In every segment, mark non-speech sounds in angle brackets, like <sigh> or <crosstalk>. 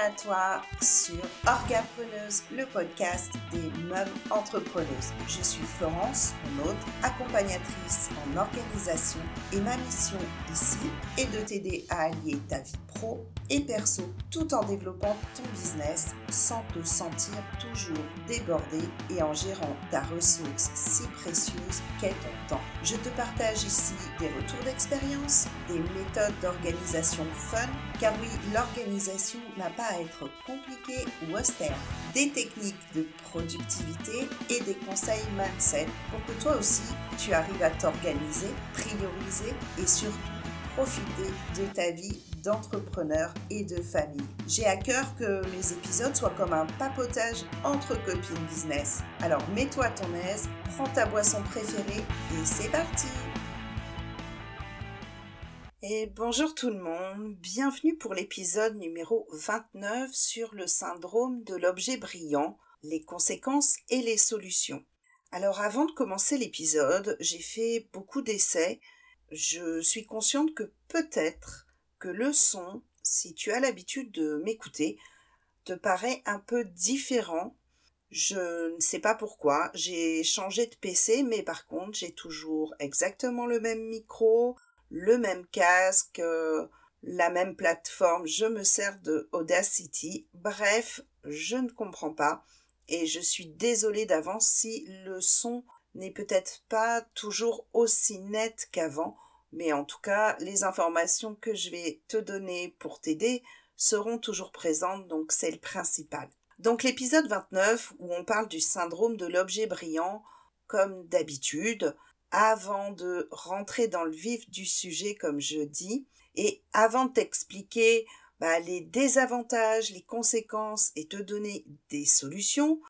à toi sur Orgapreneuse, le podcast des mêmes entrepreneuses. Je suis Florence, mon hôte, accompagnatrice en organisation et ma mission ici est de t'aider à allier ta vie pro et perso tout en développant ton business sans te sentir toujours débordé et en gérant ta ressource si précieuse qu'est ton temps. Je te partage ici des retours d'expérience, des méthodes d'organisation fun, car oui, l'organisation n'a pas être compliquée ou austère, des techniques de productivité et des conseils mindset pour que toi aussi tu arrives à t'organiser, prioriser et surtout profiter de ta vie d'entrepreneur et de famille. J'ai à cœur que mes épisodes soient comme un papotage entre copines business. Alors mets-toi à ton aise, prends ta boisson préférée et c'est parti et bonjour tout le monde, bienvenue pour l'épisode numéro 29 sur le syndrome de l'objet brillant, les conséquences et les solutions. Alors avant de commencer l'épisode, j'ai fait beaucoup d'essais. Je suis consciente que peut-être que le son, si tu as l'habitude de m'écouter, te paraît un peu différent. Je ne sais pas pourquoi. J'ai changé de PC, mais par contre, j'ai toujours exactement le même micro, le même casque, euh, la même plateforme. Je me sers de Audacity. Bref, je ne comprends pas. Et je suis désolée d'avance si le son n'est peut-être pas toujours aussi net qu'avant. Mais en tout cas, les informations que je vais te donner pour t'aider seront toujours présentes, donc c'est le principal. Donc l'épisode 29, où on parle du syndrome de l'objet brillant, comme d'habitude, avant de rentrer dans le vif du sujet, comme je dis, et avant de t'expliquer bah, les désavantages, les conséquences et te donner des solutions,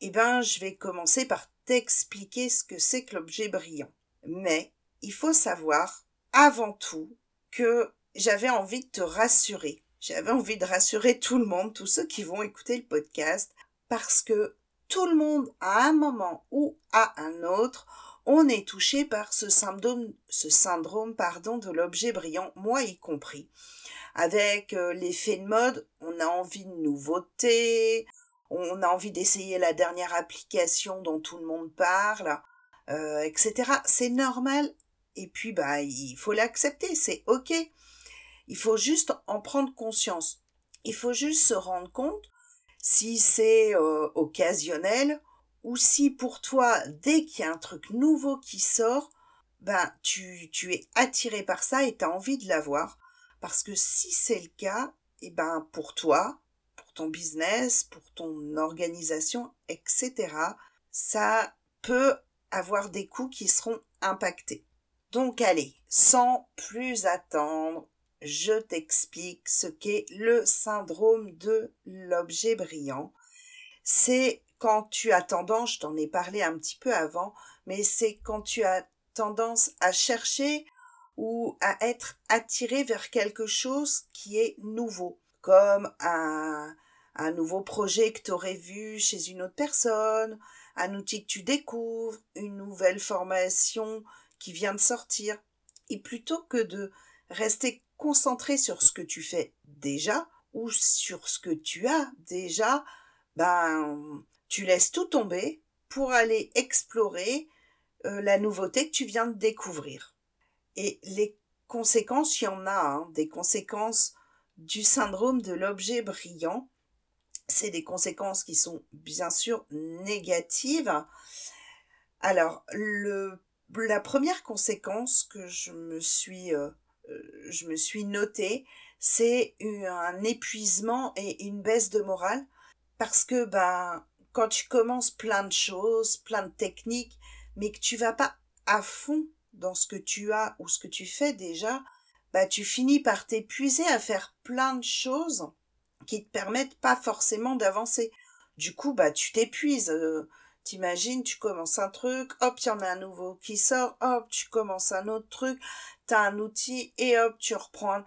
eh ben, je vais commencer par t'expliquer ce que c'est que l'objet brillant. Mais il faut savoir avant tout que j'avais envie de te rassurer. J'avais envie de rassurer tout le monde, tous ceux qui vont écouter le podcast, parce que tout le monde, à un moment ou à un autre, on est touché par ce syndrome, pardon, de l'objet brillant, moi y compris. Avec euh, l'effet de mode, on a envie de nouveautés, on a envie d'essayer la dernière application dont tout le monde parle, euh, etc. C'est normal. Et puis, bah, il faut l'accepter, c'est ok. Il faut juste en prendre conscience. Il faut juste se rendre compte si c'est euh, occasionnel ou si pour toi, dès qu'il y a un truc nouveau qui sort, ben, tu, es attiré par ça et tu as envie de l'avoir. Parce que si c'est le cas, et eh ben, pour toi, ton business, pour ton organisation, etc., ça peut avoir des coûts qui seront impactés. Donc allez, sans plus attendre, je t'explique ce qu'est le syndrome de l'objet brillant. C'est quand tu as tendance, je t'en ai parlé un petit peu avant, mais c'est quand tu as tendance à chercher ou à être attiré vers quelque chose qui est nouveau, comme un, nouveau projet que tu aurais vu chez une autre personne, un outil que tu découvres, une nouvelle formation qui vient de sortir. Et plutôt que de rester concentré sur ce que tu fais déjà ou sur ce que tu as déjà, ben, tu laisses tout tomber pour aller explorer euh, la nouveauté que tu viens de découvrir. Et les conséquences, il y en a, hein, des conséquences du syndrome de l'objet brillant c'est des conséquences qui sont bien sûr négatives. Alors, le, la première conséquence que je me suis, euh, euh, suis notée, c'est un épuisement et une baisse de morale parce que ben, quand tu commences plein de choses, plein de techniques, mais que tu vas pas à fond dans ce que tu as ou ce que tu fais déjà, bah tu finis par t'épuiser à faire plein de choses qui te permettent pas forcément d'avancer. Du coup, bah, tu t'épuises. Euh, t'imagines, tu commences un truc, hop, il y en a un nouveau qui sort, hop, tu commences un autre truc, t'as un outil et hop, tu reprends.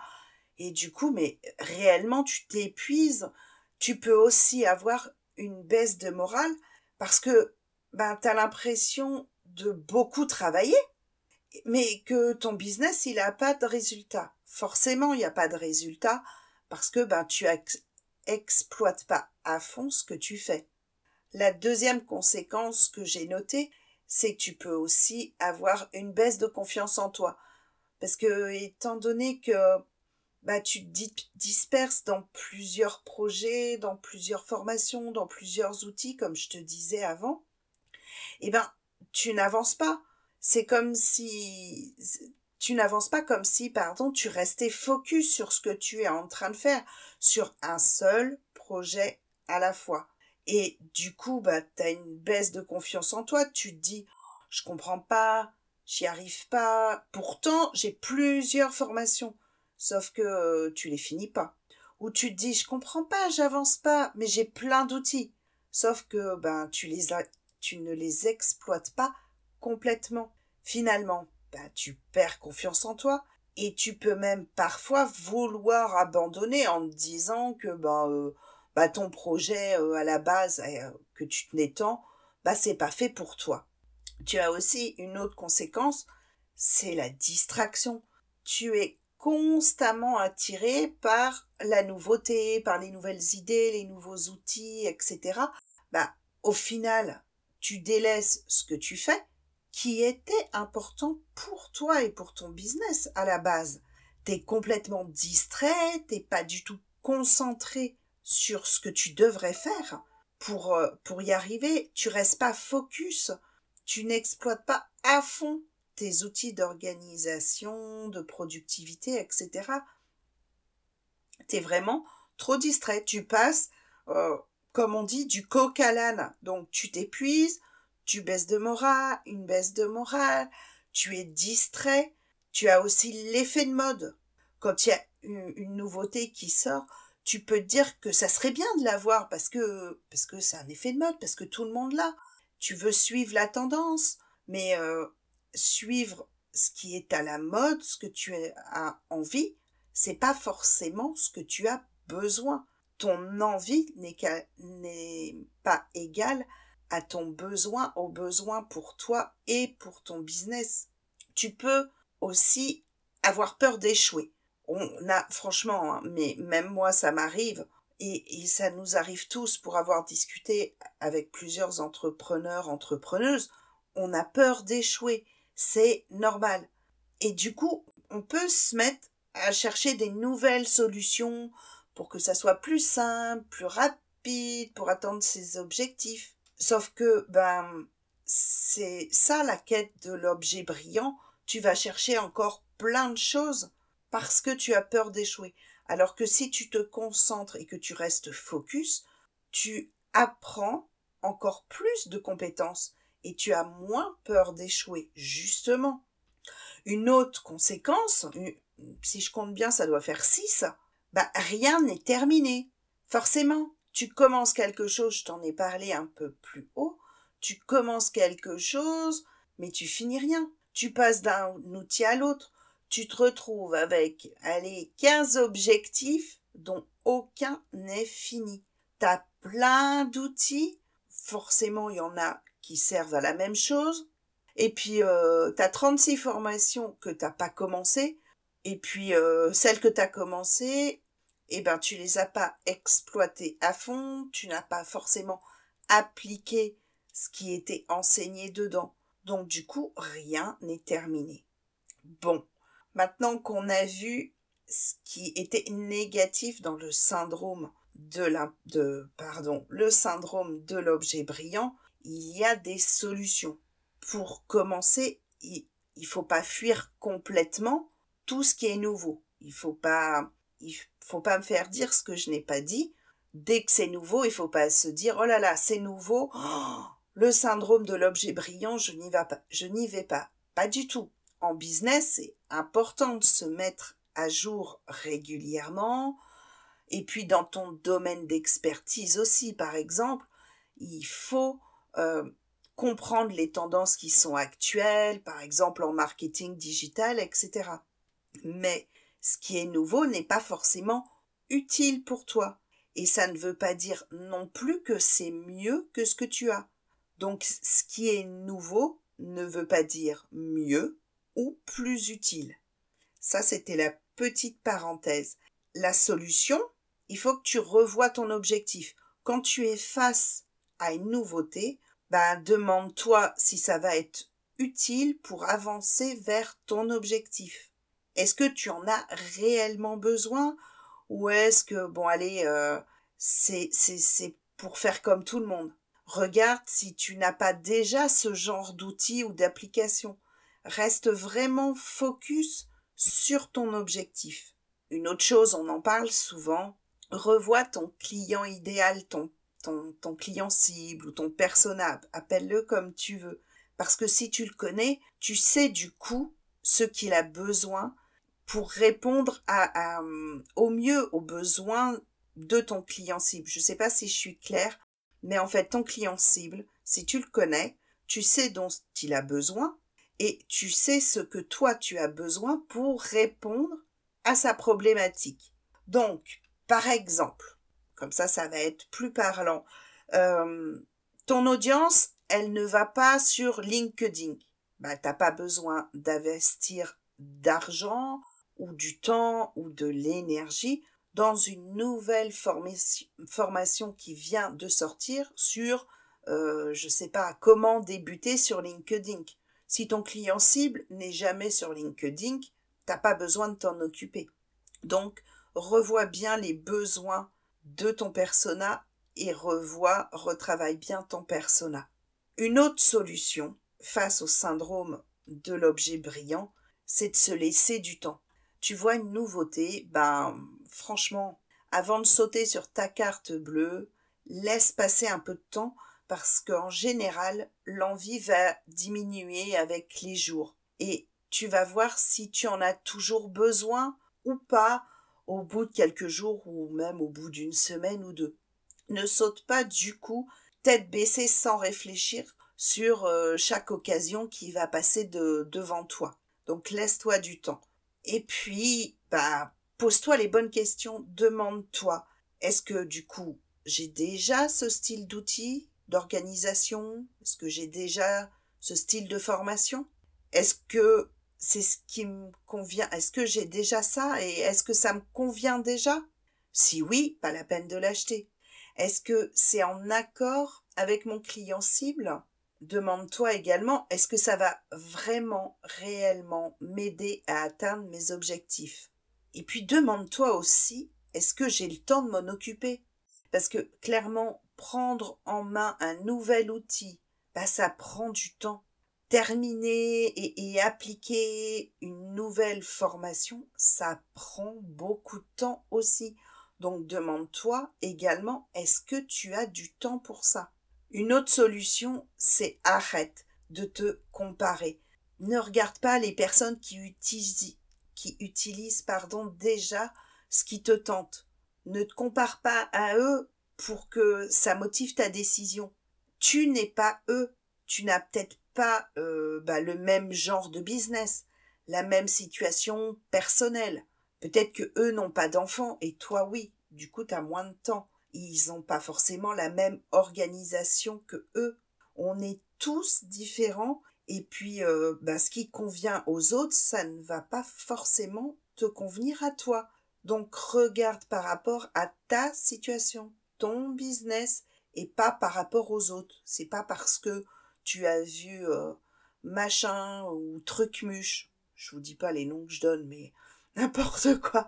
Et du coup, mais réellement, tu t'épuises. Tu peux aussi avoir baisse de morale parce que ben, tu as l'impression de beaucoup travailler, mais que ton business, il n'a pas de résultat. Forcément, il n'y a pas de résultat parce que ben, tu, n'exploites pas à fond ce que tu fais. La deuxième conséquence que j'ai notée, c'est que tu peux aussi avoir une baisse de confiance en toi. Parce que, étant donné que bah, tu te disperses dans plusieurs projets, dans plusieurs formations, dans plusieurs outils, comme je te disais avant, eh ben, tu n'avances pas. C'est comme si tu n'avances pas comme si, pardon, tu restais focus sur ce que tu es en train de faire, sur un seul projet à la fois. Et du coup, bah, tu as une baisse de confiance en toi. Tu te dis, je comprends pas, j'y arrive pas. Pourtant, j'ai plusieurs formations. Sauf que euh, tu les finis pas. Ou tu te dis, je comprends pas, j'avance pas, mais j'ai plein d'outils. Sauf que, ben, tu les tu ne les exploites pas complètement. Finalement, ben, tu perds confiance en toi et tu peux même parfois vouloir abandonner en te disant que, ben, euh, bah, ton projet euh, à la base que tu tenais tant, bah, c'est pas fait pour toi. Tu as aussi une autre conséquence, c'est la distraction. Tu es constamment attiré par la nouveauté, par les nouvelles idées, les nouveaux outils, etc. Bah, au final, tu délaisses ce que tu fais, qui était important pour toi et pour ton business à la base. T'es complètement distrait, t'es pas du tout concentré sur ce que tu devrais faire pour, euh, pour y arriver. Tu restes pas focus. Tu n'exploites pas à fond tes outils d'organisation, de productivité, etc. Tu es vraiment trop distrait. Tu passes, euh, comme on dit, du coq à l'âne. Donc tu t'épuises, tu baisses de morale, une baisse de morale, tu es distrait. Tu as aussi l'effet de mode. Quand il y a une nouveauté qui sort, tu peux dire que ça serait bien de l'avoir parce que parce que c'est un effet de mode, parce que tout le monde l'a. Tu veux suivre la tendance, mais euh, suivre ce qui est à la mode, ce que tu as envie, c'est pas forcément ce que tu as besoin. Ton envie n'est pas égale à ton besoin, au besoin pour toi et pour ton business. Tu peux aussi avoir peur d'échouer on a franchement, hein, mais même moi ça m'arrive, et, ça nous arrive tous pour avoir discuté avec plusieurs entrepreneurs, entrepreneuses, on a peur d'échouer, c'est normal. Et du coup, on peut se mettre à chercher des nouvelles solutions pour que ça soit plus simple, plus rapide, pour atteindre ses objectifs. Sauf que, ben, c'est ça la quête de l'objet brillant. Tu vas chercher encore plein de choses parce que tu as peur d'échouer. Alors que si tu te concentres et que tu restes focus, tu apprends encore plus de compétences et tu as moins peur d'échouer, justement. Une autre conséquence, si je compte bien, ça doit faire 6, bah, rien n'est terminé. Forcément, tu commences quelque chose, je t'en ai parlé un peu plus haut, tu commences quelque chose, mais tu finis rien. Tu passes d'un outil à l'autre, tu te retrouves avec, allez, 15 objectifs dont aucun n'est fini. Tu as plein d'outils, forcément il y en a qui servent à la même chose, et puis euh, tu as 36 formations que tu pas commencé, et puis euh, celles que tu as commencées, eh ben tu les as pas exploitées à fond, tu n'as pas forcément appliqué ce qui était enseigné dedans. Donc du coup, rien n'est terminé. Bon, Maintenant qu'on a vu ce qui était négatif dans le syndrome de la, de, pardon, le syndrome de l'objet brillant, il y a des solutions. Pour commencer, il, ne faut pas fuir complètement tout ce qui est nouveau. Il faut pas, faut pas me faire dire ce que je n'ai pas dit. Dès que c'est nouveau, il faut pas se dire oh là là, c'est nouveau. Oh, le syndrome de l'objet brillant, je n'y vais pas. Pas. Du tout en business, c'est important de se mettre à jour régulièrement. Et puis dans ton domaine d'expertise aussi, par exemple, il faut comprendre les tendances qui sont actuelles, par exemple en marketing digital, etc. Mais ce qui est nouveau n'est pas forcément utile pour toi. Et ça ne veut pas dire non plus que c'est mieux que ce que tu as. Donc ce qui est nouveau ne veut pas dire mieux ou plus utile. Ça, c'était la petite parenthèse. La solution, il faut que tu revoies ton objectif. Quand tu es face à une nouveauté, ben, demande-toi si ça va être utile pour avancer vers ton objectif. Est-ce que tu en as réellement besoin ou est-ce que, bon, allez, euh, c'est, pour faire comme tout le monde? Regarde si tu n'as pas déjà ce genre d'outils ou d'applications. Reste vraiment focus sur ton objectif. Une autre chose, on en parle souvent, revois ton client idéal, ton, ton, ton client cible ou ton persona, appelle-le comme tu veux. Parce que si tu le connais, tu sais du coup ce qu'il a besoin pour répondre à, au mieux aux besoins de ton client cible. Je ne sais pas si je suis claire, mais en fait, ton client cible, si tu le connais, tu sais dont il a besoin et tu sais ce que toi tu as besoin pour répondre à sa problématique. Donc, par exemple, comme ça, ça va être plus parlant. Euh, ton audience, elle ne va pas sur LinkedIn. Bah, t'as pas besoin d'investir d'argent ou du temps ou de l'énergie dans une nouvelle formation qui vient de sortir sur, euh, je sais pas, comment débuter sur LinkedIn. Si ton client cible n'est jamais sur LinkedIn, t'as pas besoin de t'en occuper. Donc, revois bien les besoins de ton persona et revois, retravaille bien ton persona. Une autre solution face au syndrome de l'objet brillant, c'est de se laisser du temps. Tu vois une nouveauté, ben franchement, avant de sauter sur ta carte bleue, laisse passer un peu de temps parce qu'en général, l'envie va diminuer avec les jours. Et tu vas voir si tu en as toujours besoin ou pas au bout de quelques jours ou même au bout d'une semaine ou deux. Ne saute pas du coup tête baissée sans réfléchir sur euh, chaque occasion qui va passer de, devant toi. Donc laisse-toi du temps. Et puis, bah, pose-toi les bonnes questions, demande-toi, est-ce que du coup, j'ai déjà ce style d'outil, d'organisation? Est-ce que j'ai déjà ce style de formation? Est-ce que c'est ce qui me convient. Est-ce que j'ai déjà ça et est-ce que ça me convient déjà? Si oui, pas la peine de l'acheter. Est-ce que c'est en accord avec mon client cible? Demande-toi également, est-ce que ça va vraiment, réellement m'aider à atteindre mes objectifs? Et puis demande-toi aussi, est-ce que j'ai le temps de m'en occuper? Parce que clairement, prendre en main un nouvel outil, bah, ça prend du temps terminer et, appliquer une nouvelle formation, ça prend beaucoup de temps aussi. Donc demande-toi également, est-ce que tu as du temps pour ça? Une autre solution, c'est arrête de te comparer. Ne regarde pas les personnes qui utilisent, qui utilisent pardon, déjà ce qui te tente. Ne te compare pas à eux pour que ça motive ta décision. Tu n'es pas eux. Tu n'as peut-être pas euh, bah, le même genre de business, la même situation personnelle. Peut-être que eux n'ont pas d'enfants et toi oui, du coup tu as moins de temps. Ils n'ont pas forcément la même organisation que eux. On est tous différents et puis euh, bah, ce qui convient aux autres, ça ne va pas forcément te convenir à toi. Donc regarde par rapport à ta situation, ton business et pas par rapport aux autres. C'est pas parce que tu as vu euh, machin ou trucmuche, je vous dis pas les noms que je donne, mais <laughs> n'importe quoi,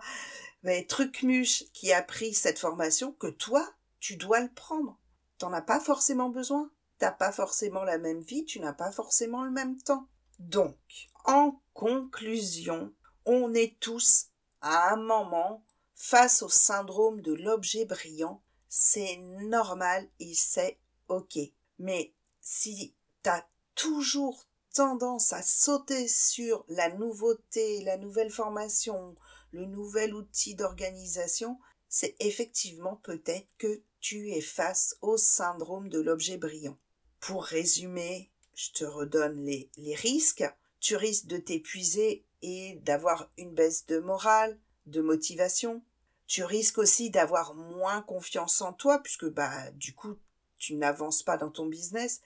mais trucmuche qui a pris cette formation, que toi, tu dois le prendre. T'en as pas forcément besoin. T'as pas forcément la même vie, tu n'as pas forcément le même temps. Donc, en conclusion, on est tous à un moment face au syndrome de l'objet brillant. C'est normal et c'est ok. Mais si t'as toujours tendance à sauter sur la nouveauté, la nouvelle formation, le nouvel outil d'organisation, c'est effectivement peut-être que tu es face au syndrome de l'objet brillant. Pour résumer, je te redonne les, les risques. Tu risques de t'épuiser et d'avoir une baisse de morale, de motivation. Tu risques aussi d'avoir moins confiance en toi puisque bah du coup tu n'avances pas dans ton business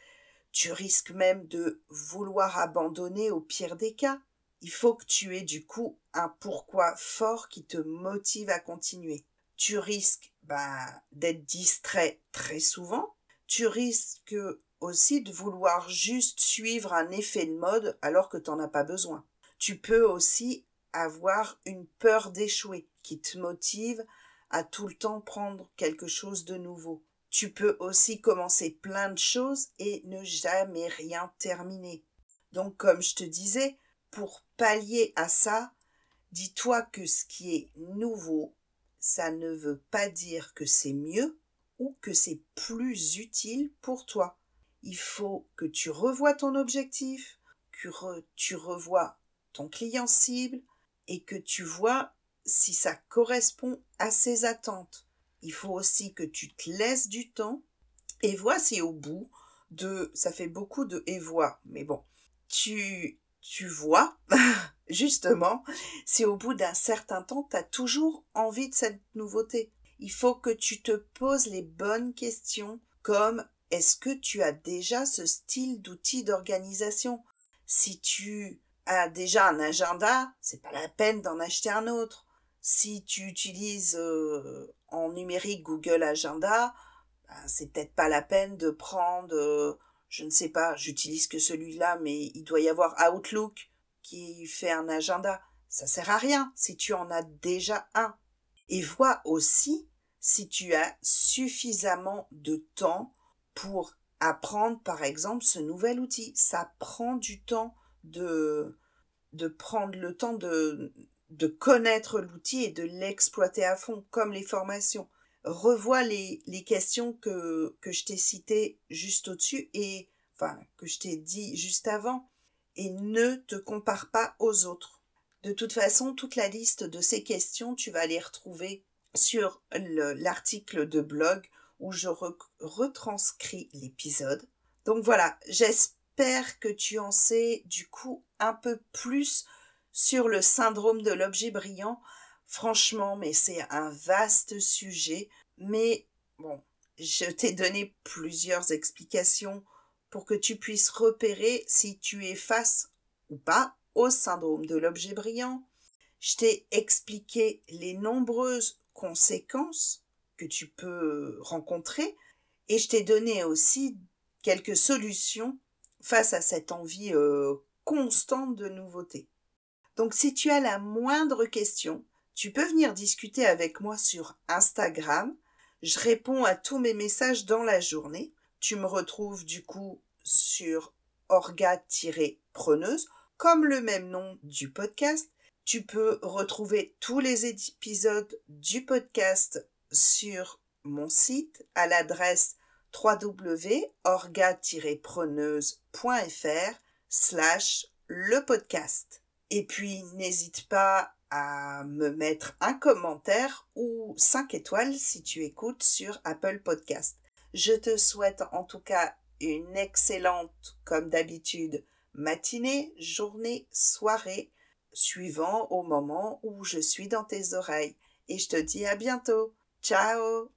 tu risques même de vouloir abandonner au pire des cas. Il faut que tu aies du coup un pourquoi fort qui te motive à continuer. tu risques bah, d'être distrait très souvent. Tu risques aussi de vouloir juste suivre un effet de mode alors que tu n'en as pas besoin. Tu peux aussi avoir une peur d'échouer qui te motive à tout le temps prendre quelque chose de nouveau. Tu peux aussi commencer plein de choses et ne jamais rien terminer. Donc comme je te disais, pour pallier à ça, dis-toi que ce qui est nouveau, ça ne veut pas dire que c'est mieux ou que c'est plus utile pour toi. Il faut que tu revoies ton objectif, que tu revois ton client cible et que tu vois si ça correspond à ses attentes. Il faut aussi que tu te laisses du temps. Et vois si au bout de ça fait beaucoup de et vois. Mais bon tu tu vois <laughs> justement si au bout d'un certain temps tu as toujours envie de cette nouveauté. Il faut que tu te poses les bonnes questions comme est-ce que tu as déjà ce style d'outil d'organisation? Si tu as déjà un agenda c'est pas la peine d'en acheter un autre. Si tu utilises euh, en numérique Google Agenda, ben, c'est peut-être pas la peine de prendre, euh, je ne sais pas, j'utilise que celui-là, mais il doit y avoir Outlook qui fait un agenda. Ça sert à rien si tu en as déjà un. Et vois aussi si tu as suffisamment de temps pour apprendre, par exemple, ce nouvel outil. Ça prend du temps de, de prendre le temps de, de connaître l'outil et de l'exploiter à fond, comme les formations. Revois les, les questions que, que je t'ai citées juste au-dessus et, enfin, que je t'ai dit juste avant, et ne te compare pas aux autres. De toute façon, toute la liste de ces questions, tu vas les retrouver sur l'article de blog où je retranscris l'épisode. Donc voilà, j'espère que tu en sais du coup un peu plus sur le syndrome de l'objet brillant. Franchement, mais c'est un vaste sujet. Mais bon, je t'ai donné plusieurs explications pour que tu puisses repérer si tu es face ou pas au syndrome de l'objet brillant. Je t'ai expliqué les nombreuses conséquences que tu peux rencontrer et je t'ai donné aussi quelques solutions face à cette envie euh, constante de nouveauté. Donc si tu as la moindre question, tu peux venir discuter avec moi sur Instagram. Je réponds à tous mes messages dans la journée. Tu me retrouves du coup sur orga-preneuse, comme le même nom du podcast. Tu peux retrouver tous les épisodes du podcast sur mon site à l'adresse www.orga-preneuse.fr slash le podcast. Et puis, n'hésite pas à me mettre un commentaire ou 5 étoiles si tu écoutes sur Apple Podcast. Je te souhaite en tout cas une excellente, comme d'habitude, matinée, journée, soirée, suivant au moment où je suis dans tes oreilles. Et je te dis à bientôt. Ciao